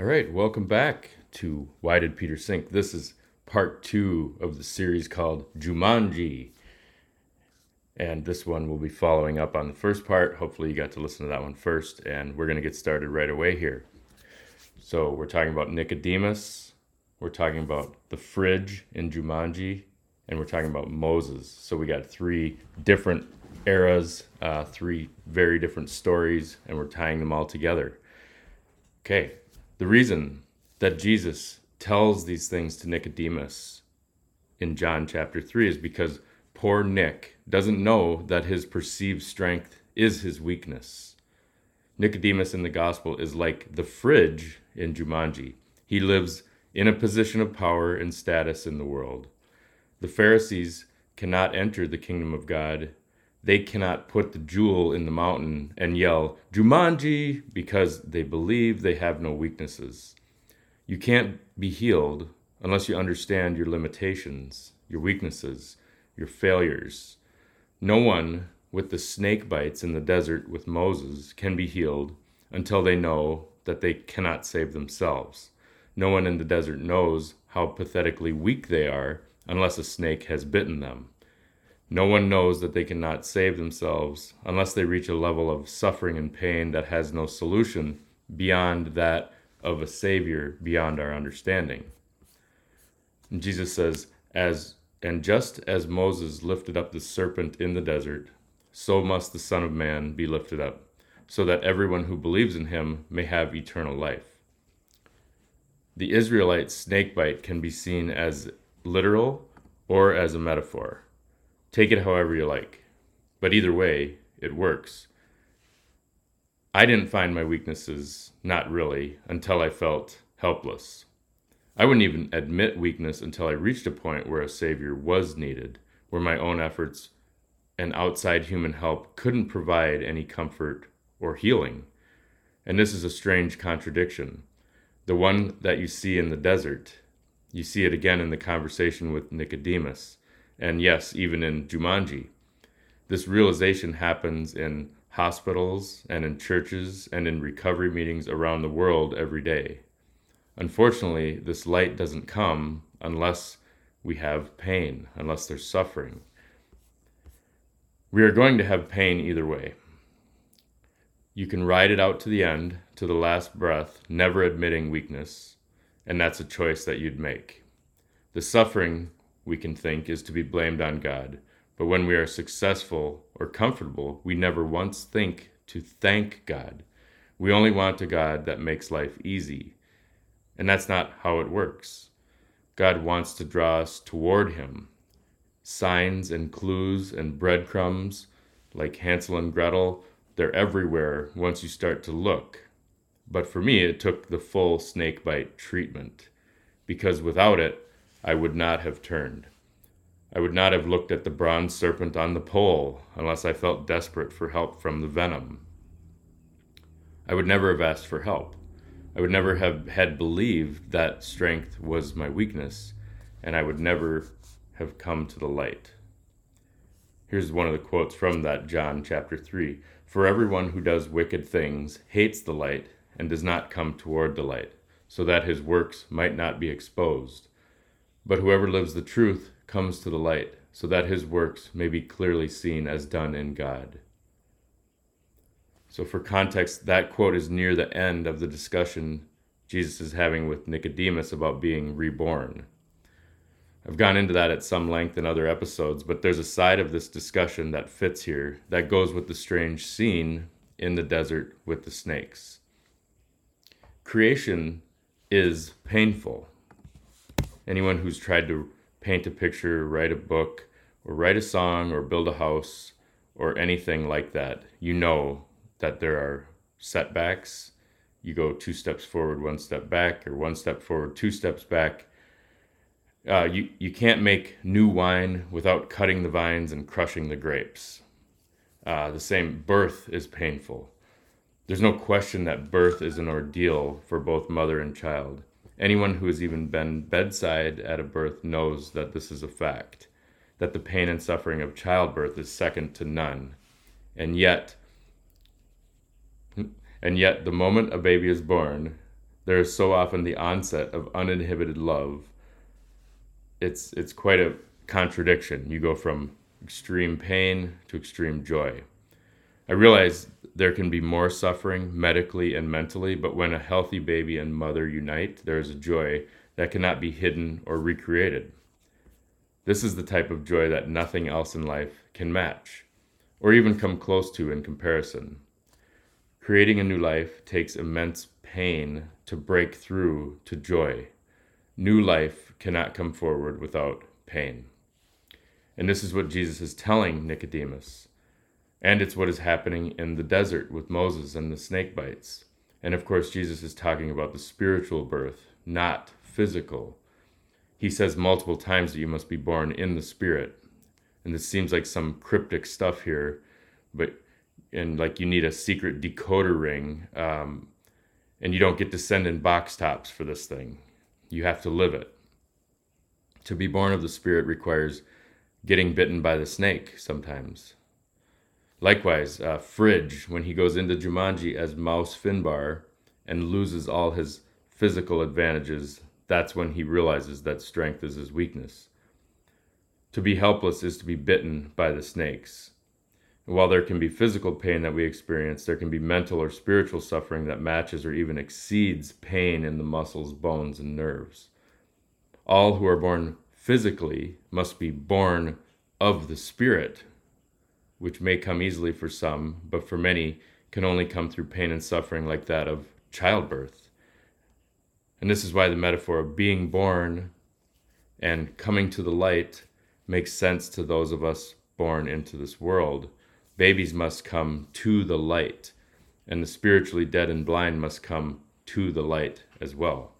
All right, welcome back to Why Did Peter Sink? This is part two of the series called Jumanji. And this one will be following up on the first part. Hopefully, you got to listen to that one first, and we're going to get started right away here. So, we're talking about Nicodemus, we're talking about the fridge in Jumanji, and we're talking about Moses. So, we got three different eras, uh, three very different stories, and we're tying them all together. Okay, the reason that Jesus tells these things to Nicodemus in John chapter 3 is because poor Nick doesn't know that his perceived strength is his weakness. Nicodemus in the gospel is like the fridge in Jumanji. He lives in a position of power and status in the world. The Pharisees cannot enter the kingdom of God. They cannot put the jewel in the mountain and yell, Jumanji, because they believe they have no weaknesses. You can't be healed unless you understand your limitations, your weaknesses, your failures. No one with the snake bites in the desert with Moses can be healed until they know that they cannot save themselves. No one in the desert knows how pathetically weak they are unless a snake has bitten them. No one knows that they cannot save themselves unless they reach a level of suffering and pain that has no solution beyond that of a Savior beyond our understanding. And Jesus says, as and just as Moses lifted up the serpent in the desert, so must the Son of Man be lifted up, so that everyone who believes in him may have eternal life. The Israelite snakebite can be seen as literal or as a metaphor. Take it however you like. But either way, it works. I didn't find my weaknesses, not really, until I felt helpless. I wouldn't even admit weakness until I reached a point where a savior was needed, where my own efforts and outside human help couldn't provide any comfort or healing. And this is a strange contradiction. The one that you see in the desert, you see it again in the conversation with Nicodemus, and yes, even in Jumanji. This realization happens in hospitals and in churches and in recovery meetings around the world every day. Unfortunately, this light doesn't come unless we have pain, unless there's suffering. We are going to have pain either way. You can ride it out to the end, to the last breath, never admitting weakness, and that's a choice that you'd make. The suffering, we can think, is to be blamed on God, but when we are successful or comfortable, we never once think to thank God. We only want a God that makes life easy, and that's not how it works. God wants to draw us toward Him, signs and clues and breadcrumbs, like Hansel and Gretel, they're everywhere once you start to look. But for me, it took the full snakebite treatment, because without it, I would not have turned. I would not have looked at the bronze serpent on the pole unless I felt desperate for help from the venom. I would never have asked for help. I would never have had believed that strength was my weakness, and I would never have come to the light. Here's one of the quotes from that John chapter 3 For everyone who does wicked things hates the light and does not come toward the light, so that his works might not be exposed. But whoever lives the truth comes to the light, so that his works may be clearly seen as done in God. So, for context, that quote is near the end of the discussion Jesus is having with Nicodemus about being reborn. I've gone into that at some length in other episodes, but there's a side of this discussion that fits here that goes with the strange scene in the desert with the snakes. Creation is painful. Anyone who's tried to paint a picture, write a book, or write a song, or build a house, or anything like that, you know that there are setbacks. You go two steps forward, one step back, or one step forward, two steps back uh, you, you can't make new wine without cutting the vines and crushing the grapes. Uh, the same birth is painful. There's no question that birth is an ordeal for both mother and child. Anyone who has even been bedside at a birth knows that this is a fact, that the pain and suffering of childbirth is second to none. And yet, and yet, the moment a baby is born, There is so often the onset of uninhibited love. It's it's quite a contradiction. You go from extreme pain to extreme joy. I realize there can be more suffering medically and mentally, but when a healthy baby and mother unite, there is a joy that cannot be hidden or recreated. This is the type of joy that nothing else in life can match, or even come close to in comparison. Creating a new life takes immense pain to break through to joy. New life cannot come forward without pain. And this is what Jesus is telling Nicodemus. And it's what is happening in the desert with Moses and the snake bites. And of course, Jesus is talking about the spiritual birth, not physical. He says multiple times that you must be born in the spirit. And this seems like some cryptic stuff here, but and like you need a secret decoder ring, um, and you don't get to send in box tops for this thing. You have to live it. To be born of the spirit requires getting bitten by the snake sometimes. Likewise, uh, Fridge, when he goes into Jumanji as Mouse Finbar and loses all his physical advantages, that's when he realizes that strength is his weakness. To be helpless is to be bitten by the snakes. While there can be physical pain that we experience, there can be mental or spiritual suffering that matches or even exceeds pain in the muscles, bones, and nerves. All who are born physically must be born of the Spirit, which may come easily for some, but for many can only come through pain and suffering like that of childbirth. And this is why the metaphor of being born and coming to the light makes sense to those of us born into this world. Babies must come to the light, and the spiritually dead and blind must come to the light as well.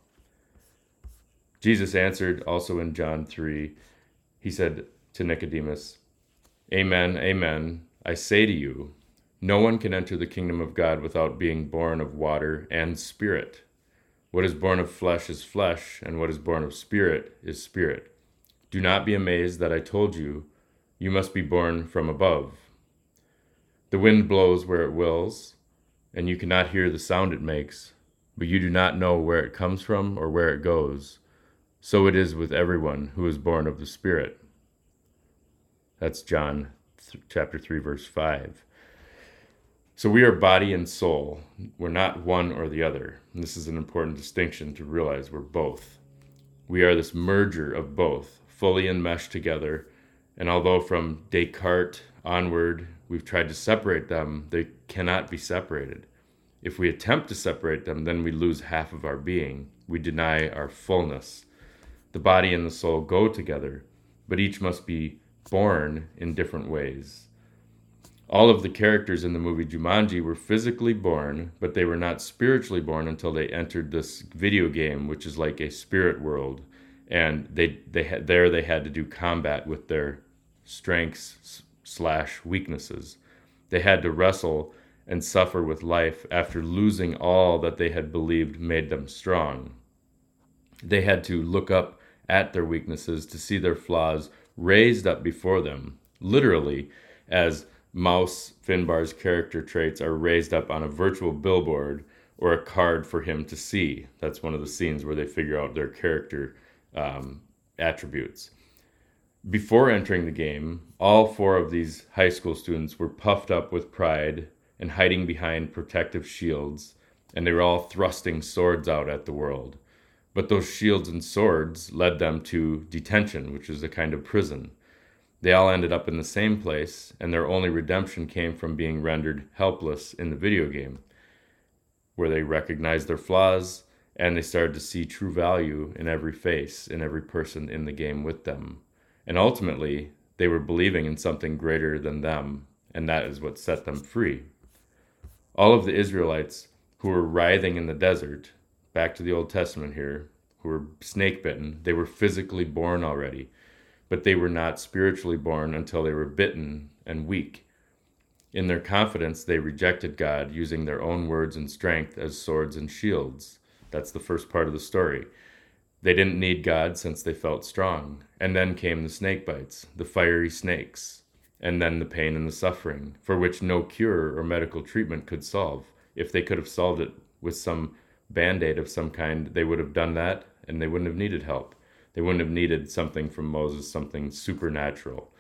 Jesus answered also in John 3, he said to Nicodemus, Amen, amen. I say to you, no one can enter the kingdom of God without being born of water and spirit. What is born of flesh is flesh, and what is born of spirit is spirit. Do not be amazed that I told you, you must be born from above. The wind blows where it wills, and you cannot hear the sound it makes, but you do not know where it comes from or where it goes. So it is with everyone who is born of the Spirit. That's John th- chapter 3, verse 5. So we are body and soul. We're not one or the other. And this is an important distinction to realize we're both. We are this merger of both, fully enmeshed together. And although from Descartes onward we've tried to separate them, they cannot be separated. If we attempt to separate them, then we lose half of our being. We deny our fullness. The body and the soul go together, but each must be born in different ways. All of the characters in the movie Jumanji were physically born, but they were not spiritually born until they entered this video game, which is like a spirit world. And they they had there they had to do combat with their strengths slash weaknesses. They had to wrestle and suffer with life after losing all that they had believed made them strong. They had to look up at their weaknesses to see their flaws raised up before them, literally, as Mouse Finbar's character traits are raised up on a virtual billboard or a card for him to see. That's one of the scenes where they figure out their character um, attributes. Before entering the game, all four of these high school students were puffed up with pride and hiding behind protective shields, and they were all thrusting swords out at the world. But those shields and swords led them to detention, which is a kind of prison. They all ended up in the same place, and their only redemption came from being rendered helpless in the video game, where they recognized their flaws and they started to see true value in every face, in every person in the game with them. And ultimately, they were believing in something greater than them, and that is what set them free. All of the Israelites who were writhing in the desert back to the Old Testament here, who were snake bitten, they were physically born already, but they were not spiritually born until they were bitten and weak. In their confidence, they rejected God, using their own words and strength as swords and shields. That's the first part of the story. They didn't need God since they felt strong. And then came the snake bites, the fiery snakes, and then the pain and the suffering, for which no cure or medical treatment could solve. If they could have solved it with some band aid of some kind, they would have done that and they wouldn't have needed help. They wouldn't have needed something from Moses, something supernatural.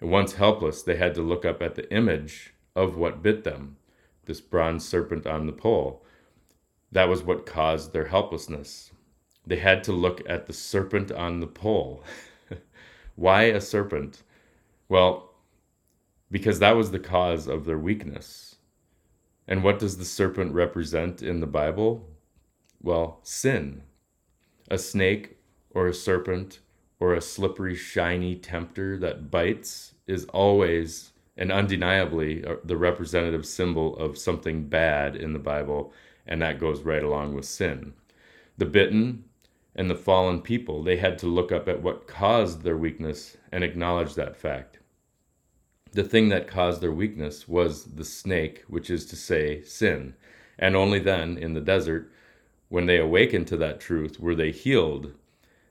And once helpless, they had to look up at the image of what bit them this bronze serpent on the pole. That was what caused their helplessness. They had to look at the serpent on the pole. Why a serpent? Well, because that was the cause of their weakness. And what does the serpent represent in the Bible? Well, sin. A snake or a serpent or a slippery, shiny tempter that bites is always and undeniably the representative symbol of something bad in the Bible, and that goes right along with sin. The bitten and the fallen people, they had to look up at what caused their weakness and acknowledge that fact. The thing that caused their weakness was the snake, which is to say, sin. And only then, in the desert, when they awakened to that truth, were they healed.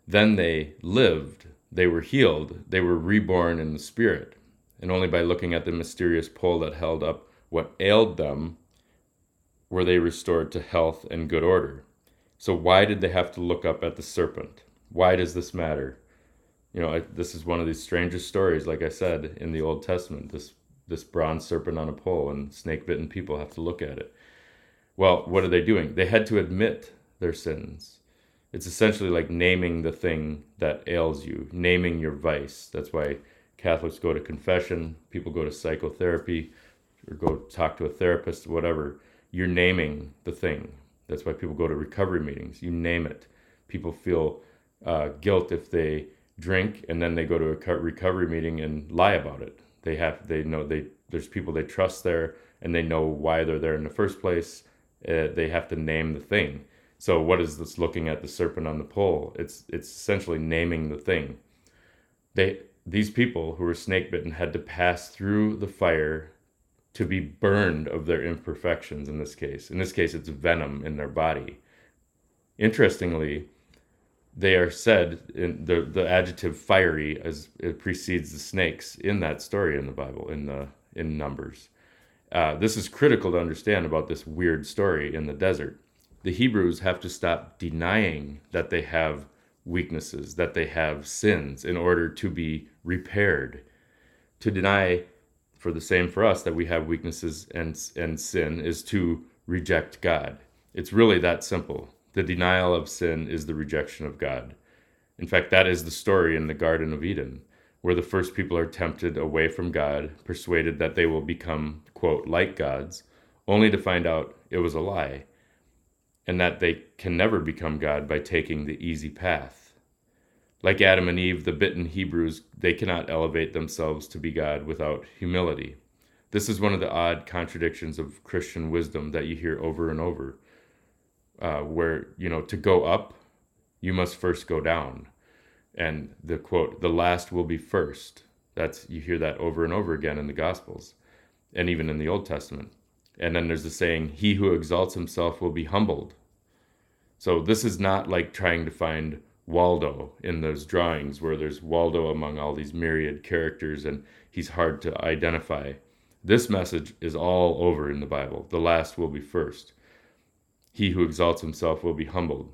Then they lived, they were healed, they were reborn in the Spirit and only by looking at the mysterious pole that held up what ailed them were they restored to health and good order. So, why did they have to look up at the serpent? Why does this matter? You know, I, this is one of these strangest stories, like I said, in the Old Testament. This this bronze serpent on a pole, and snake bitten people have to look at it. Well, what are they doing? They had to admit their sins. It's essentially like naming the thing that ails you, naming your vice. That's why Catholics go to confession, people go to psychotherapy, or go talk to a therapist, whatever. You're naming the thing. That's why people go to recovery meetings. You name it. People feel uh, guilt if they drink and then they go to a recovery meeting and lie about it. They have they know they there's people they trust there and they know why they're there in the first place. Uh, they have to name the thing. So what is this looking at the serpent on the pole? It's it's essentially naming the thing. They these people who were snake bitten had to pass through the fire to be burned of their imperfections in this case. In this case, it's venom in their body. Interestingly, they are said in the, the adjective fiery as it precedes the snakes in that story in the Bible, in the in Numbers. Uh, this is critical to understand about this weird story in the desert. The Hebrews have to stop denying that they have weaknesses, that they have sins in order to be repaired. To deny for the same for us that we have weaknesses and and sin is to reject God. It's really that simple. The denial of sin is the rejection of God. In fact, that is the story in the Garden of Eden, where the first people are tempted away from God, persuaded that they will become, quote, like gods, only to find out it was a lie and that they can never become God by taking the easy path. Like Adam and Eve, the bitten Hebrews, they cannot elevate themselves to be God without humility. This is one of the odd contradictions of Christian wisdom that you hear over and over, uh, where, you know, to go up, you must first go down. And the quote, the last will be first. That's, you hear that over and over again in the Gospels and even in the Old Testament. And then there's the saying, He who exalts himself will be humbled. So this is not like trying to find Waldo in those drawings where there's Waldo among all these myriad characters and he's hard to identify. This message is all over in the Bible. The last will be first. He who exalts himself will be humbled.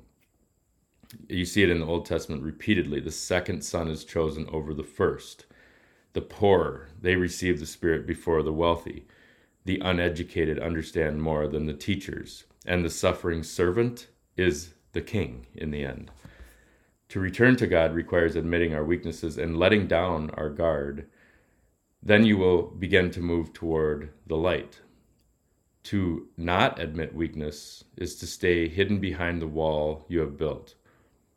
You see it in the Old Testament repeatedly. The second son is chosen over the first. The poor, they receive the Spirit before the wealthy the uneducated understand more than the teachers, and the suffering servant is the king in the end. To return to God requires admitting our weaknesses and letting down our guard. Then you will begin to move toward the light. To not admit weakness is to stay hidden behind the wall you have built,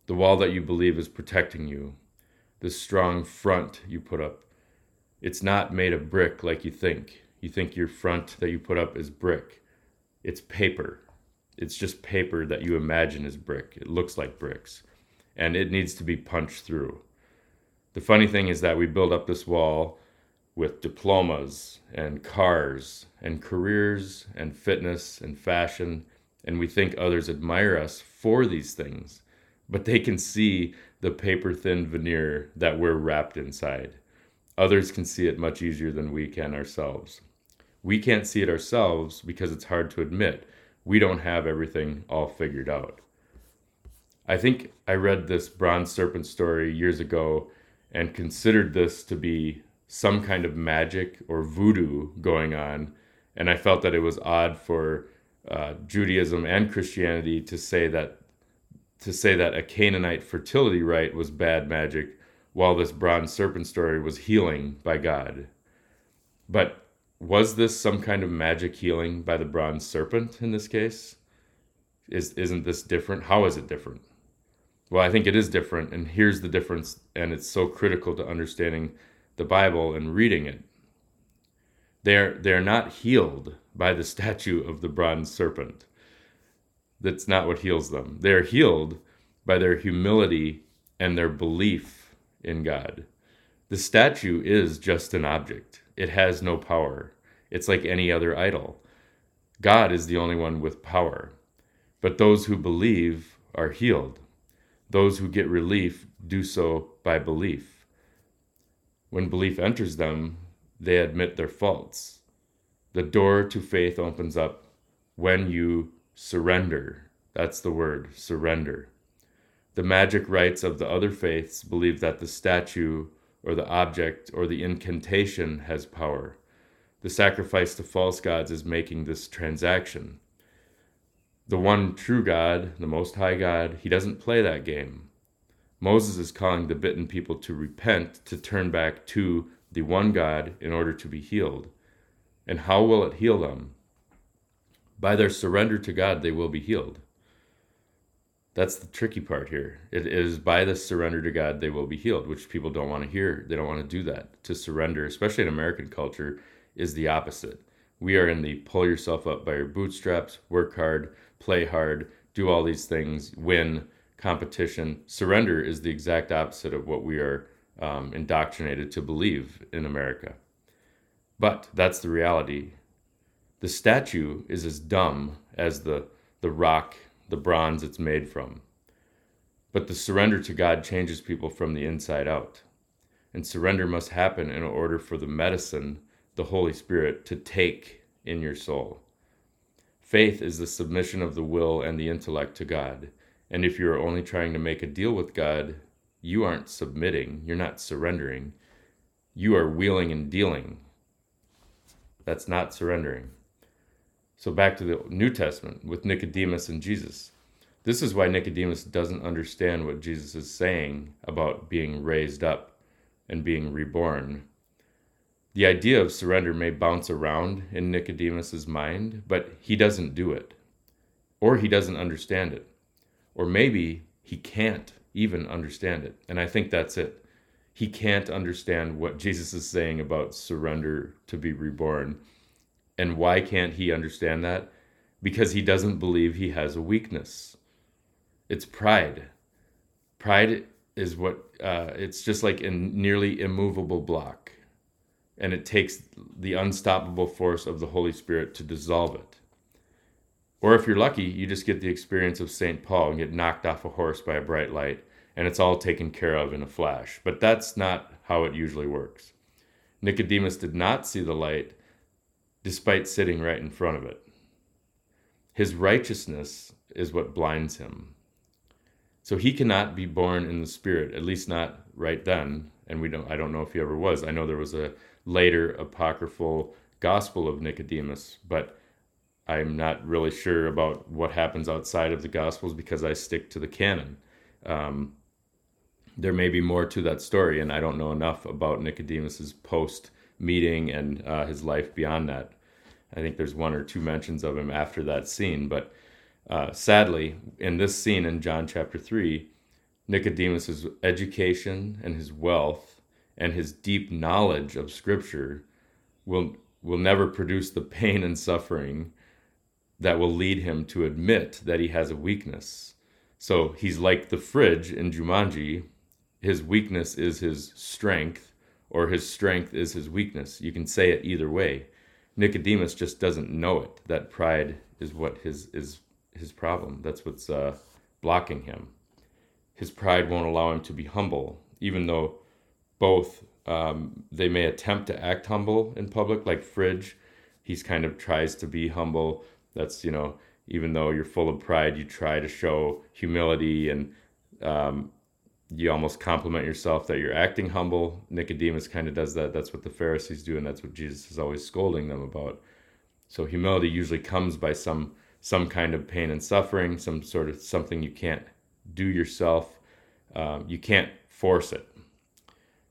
the wall that you believe is protecting you, the strong front you put up. It's not made of brick like you think. You think your front that you put up is brick. It's paper. It's just paper that you imagine is brick. It looks like bricks. And it needs to be punched through. The funny thing is that we build up this wall with diplomas and cars and careers and fitness and fashion, and we think others admire us for these things, but they can see the paper thin veneer that we're wrapped inside. Others can see it much easier than we can ourselves. We can't see it ourselves because it's hard to admit. we don't have everything all figured out. I think I read this bronze serpent story years ago and considered this to be some kind of magic or voodoo going on. And I felt that it was odd for uh, Judaism and Christianity to say that to say that a Canaanite fertility rite was bad magic, while this bronze serpent story was healing by God. But was this some kind of magic healing by the bronze serpent in this case? Is isn't this different? How is it different? Well, I think it is different, and here's the difference, and it's so critical to understanding the Bible and reading it. They're they're not healed by the statue of the bronze serpent. That's not what heals them. They are healed by their humility and their belief in God. The statue is just an object. It has no power. It's like any other idol. God is the only one with power. But those who believe are healed. Those who get relief do so by belief. When belief enters them, they admit their faults. The door to faith opens up when you surrender. That's the word, surrender. The magic rites of the other faiths believe that the statue or the object or the incantation has power. The sacrifice to false gods is making this transaction. The one true God, the Most High God, he doesn't play that game. Moses is calling the bitten people to repent, to turn back to the one God in order to be healed. And how will it heal them? By their surrender to God, they will be healed. That's the tricky part here. It is by the surrender to God they will be healed, which people don't want to hear. They don't want to do that. To surrender, especially in American culture, is the opposite. We are in the pull yourself up by your bootstraps, work hard, play hard, do all these things, win, competition. Surrender is the exact opposite of what we are um, indoctrinated to believe in America. But that's the reality. The statue is as dumb as the, the rock the bronze it's made from. But the surrender to God changes people from the inside out. And surrender must happen in order for the medicine, the Holy Spirit, to take in your soul. Faith is the submission of the will and the intellect to God. And if you are only trying to make a deal with God, you aren't submitting, you're not surrendering. You are wheeling and dealing. That's not surrendering. So back to the New Testament with Nicodemus and Jesus. This is why Nicodemus doesn't understand what Jesus is saying about being raised up and being reborn. The idea of surrender may bounce around in Nicodemus's mind, but he doesn't do it. Or he doesn't understand it. Or maybe he can't even understand it. And I think that's it. He can't understand what Jesus is saying about surrender to be reborn and why can't he understand that? Because he doesn't believe he has a weakness. It's pride. Pride is what, uh, it's just like a nearly immovable block. And it takes the unstoppable force of the Holy Spirit to dissolve it. Or if you're lucky, you just get the experience of St. Paul and get knocked off a horse by a bright light, and it's all taken care of in a flash. But that's not how it usually works. Nicodemus did not see the light despite sitting right in front of it. His righteousness is what blinds him. So he cannot be born in the spirit, at least not right then. And we don't I don't know if he ever was. I know there was a later apocryphal gospel of Nicodemus, but I'm not really sure about what happens outside of the gospels because I stick to the canon. Um, there may be more to that story, and I don't know enough about Nicodemus's post meeting and uh, his life beyond that. I think there's one or two mentions of him after that scene. But uh, sadly, in this scene in John chapter 3, Nicodemus's education and his wealth and his deep knowledge of Scripture will, will never produce the pain and suffering that will lead him to admit that he has a weakness. So he's like the fridge in Jumanji. His weakness is his strength, or his strength is his weakness. You can say it either way. Nicodemus just doesn't know it. That pride is what his is his problem. That's what's uh, blocking him. His pride won't allow him to be humble, even though both um, they may attempt to act humble in public, like Fridge. He's kind of tries to be humble. That's you know even though you're full of pride, you try to show humility and um, you almost compliment yourself that you're acting humble. Nicodemus kind of does that. That's what the Pharisees do, and that's what Jesus is always scolding them about. So humility usually comes by some some kind of pain and suffering, some sort of something you can't do yourself. Um, you can't force it.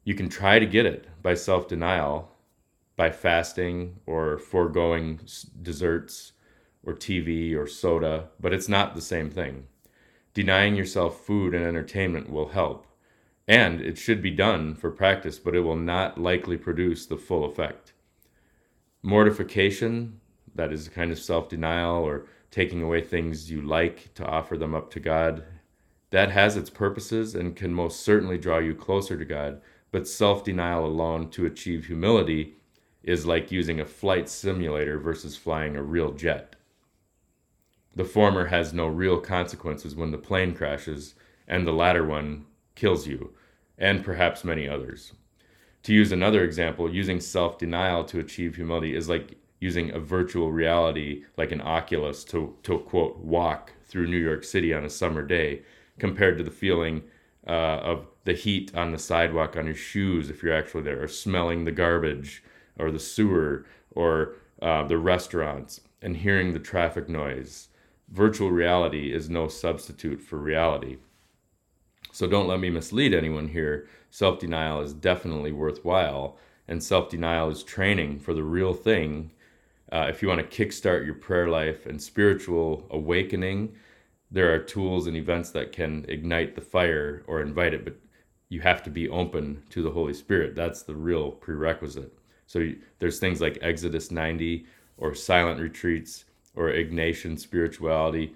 You can try to get it by self denial, by fasting or foregoing desserts or TV or soda, but it's not the same thing. Denying yourself food and entertainment will help, and it should be done for practice, but it will not likely produce the full effect. Mortification, that is a kind of self denial or taking away things you like to offer them up to God, that has its purposes and can most certainly draw you closer to God, but self denial alone to achieve humility is like using a flight simulator versus flying a real jet. The former has no real consequences when the plane crashes, and the latter one kills you, and perhaps many others. To use another example, using self denial to achieve humility is like using a virtual reality like an Oculus to, to quote, walk through New York City on a summer day, compared to the feeling uh, of the heat on the sidewalk on your shoes if you're actually there, or smelling the garbage, or the sewer, or uh, the restaurants, and hearing the traffic noise virtual reality is no substitute for reality. So don't let me mislead anyone here. Self denial is definitely worthwhile, and self denial is training for the real thing. Uh, if you want to kickstart your prayer life and spiritual awakening, there are tools and events that can ignite the fire or invite it, but you have to be open to the Holy Spirit. That's the real prerequisite. So you, there's things like Exodus 90 or silent retreats or Ignatian spirituality,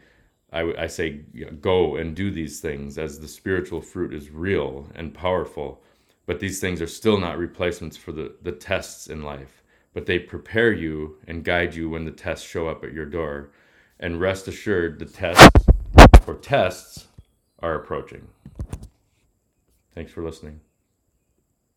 I, I say you know, go and do these things as the spiritual fruit is real and powerful. But these things are still not replacements for the, the tests in life. But they prepare you and guide you when the tests show up at your door. And rest assured, the tests or tests are approaching. Thanks for listening.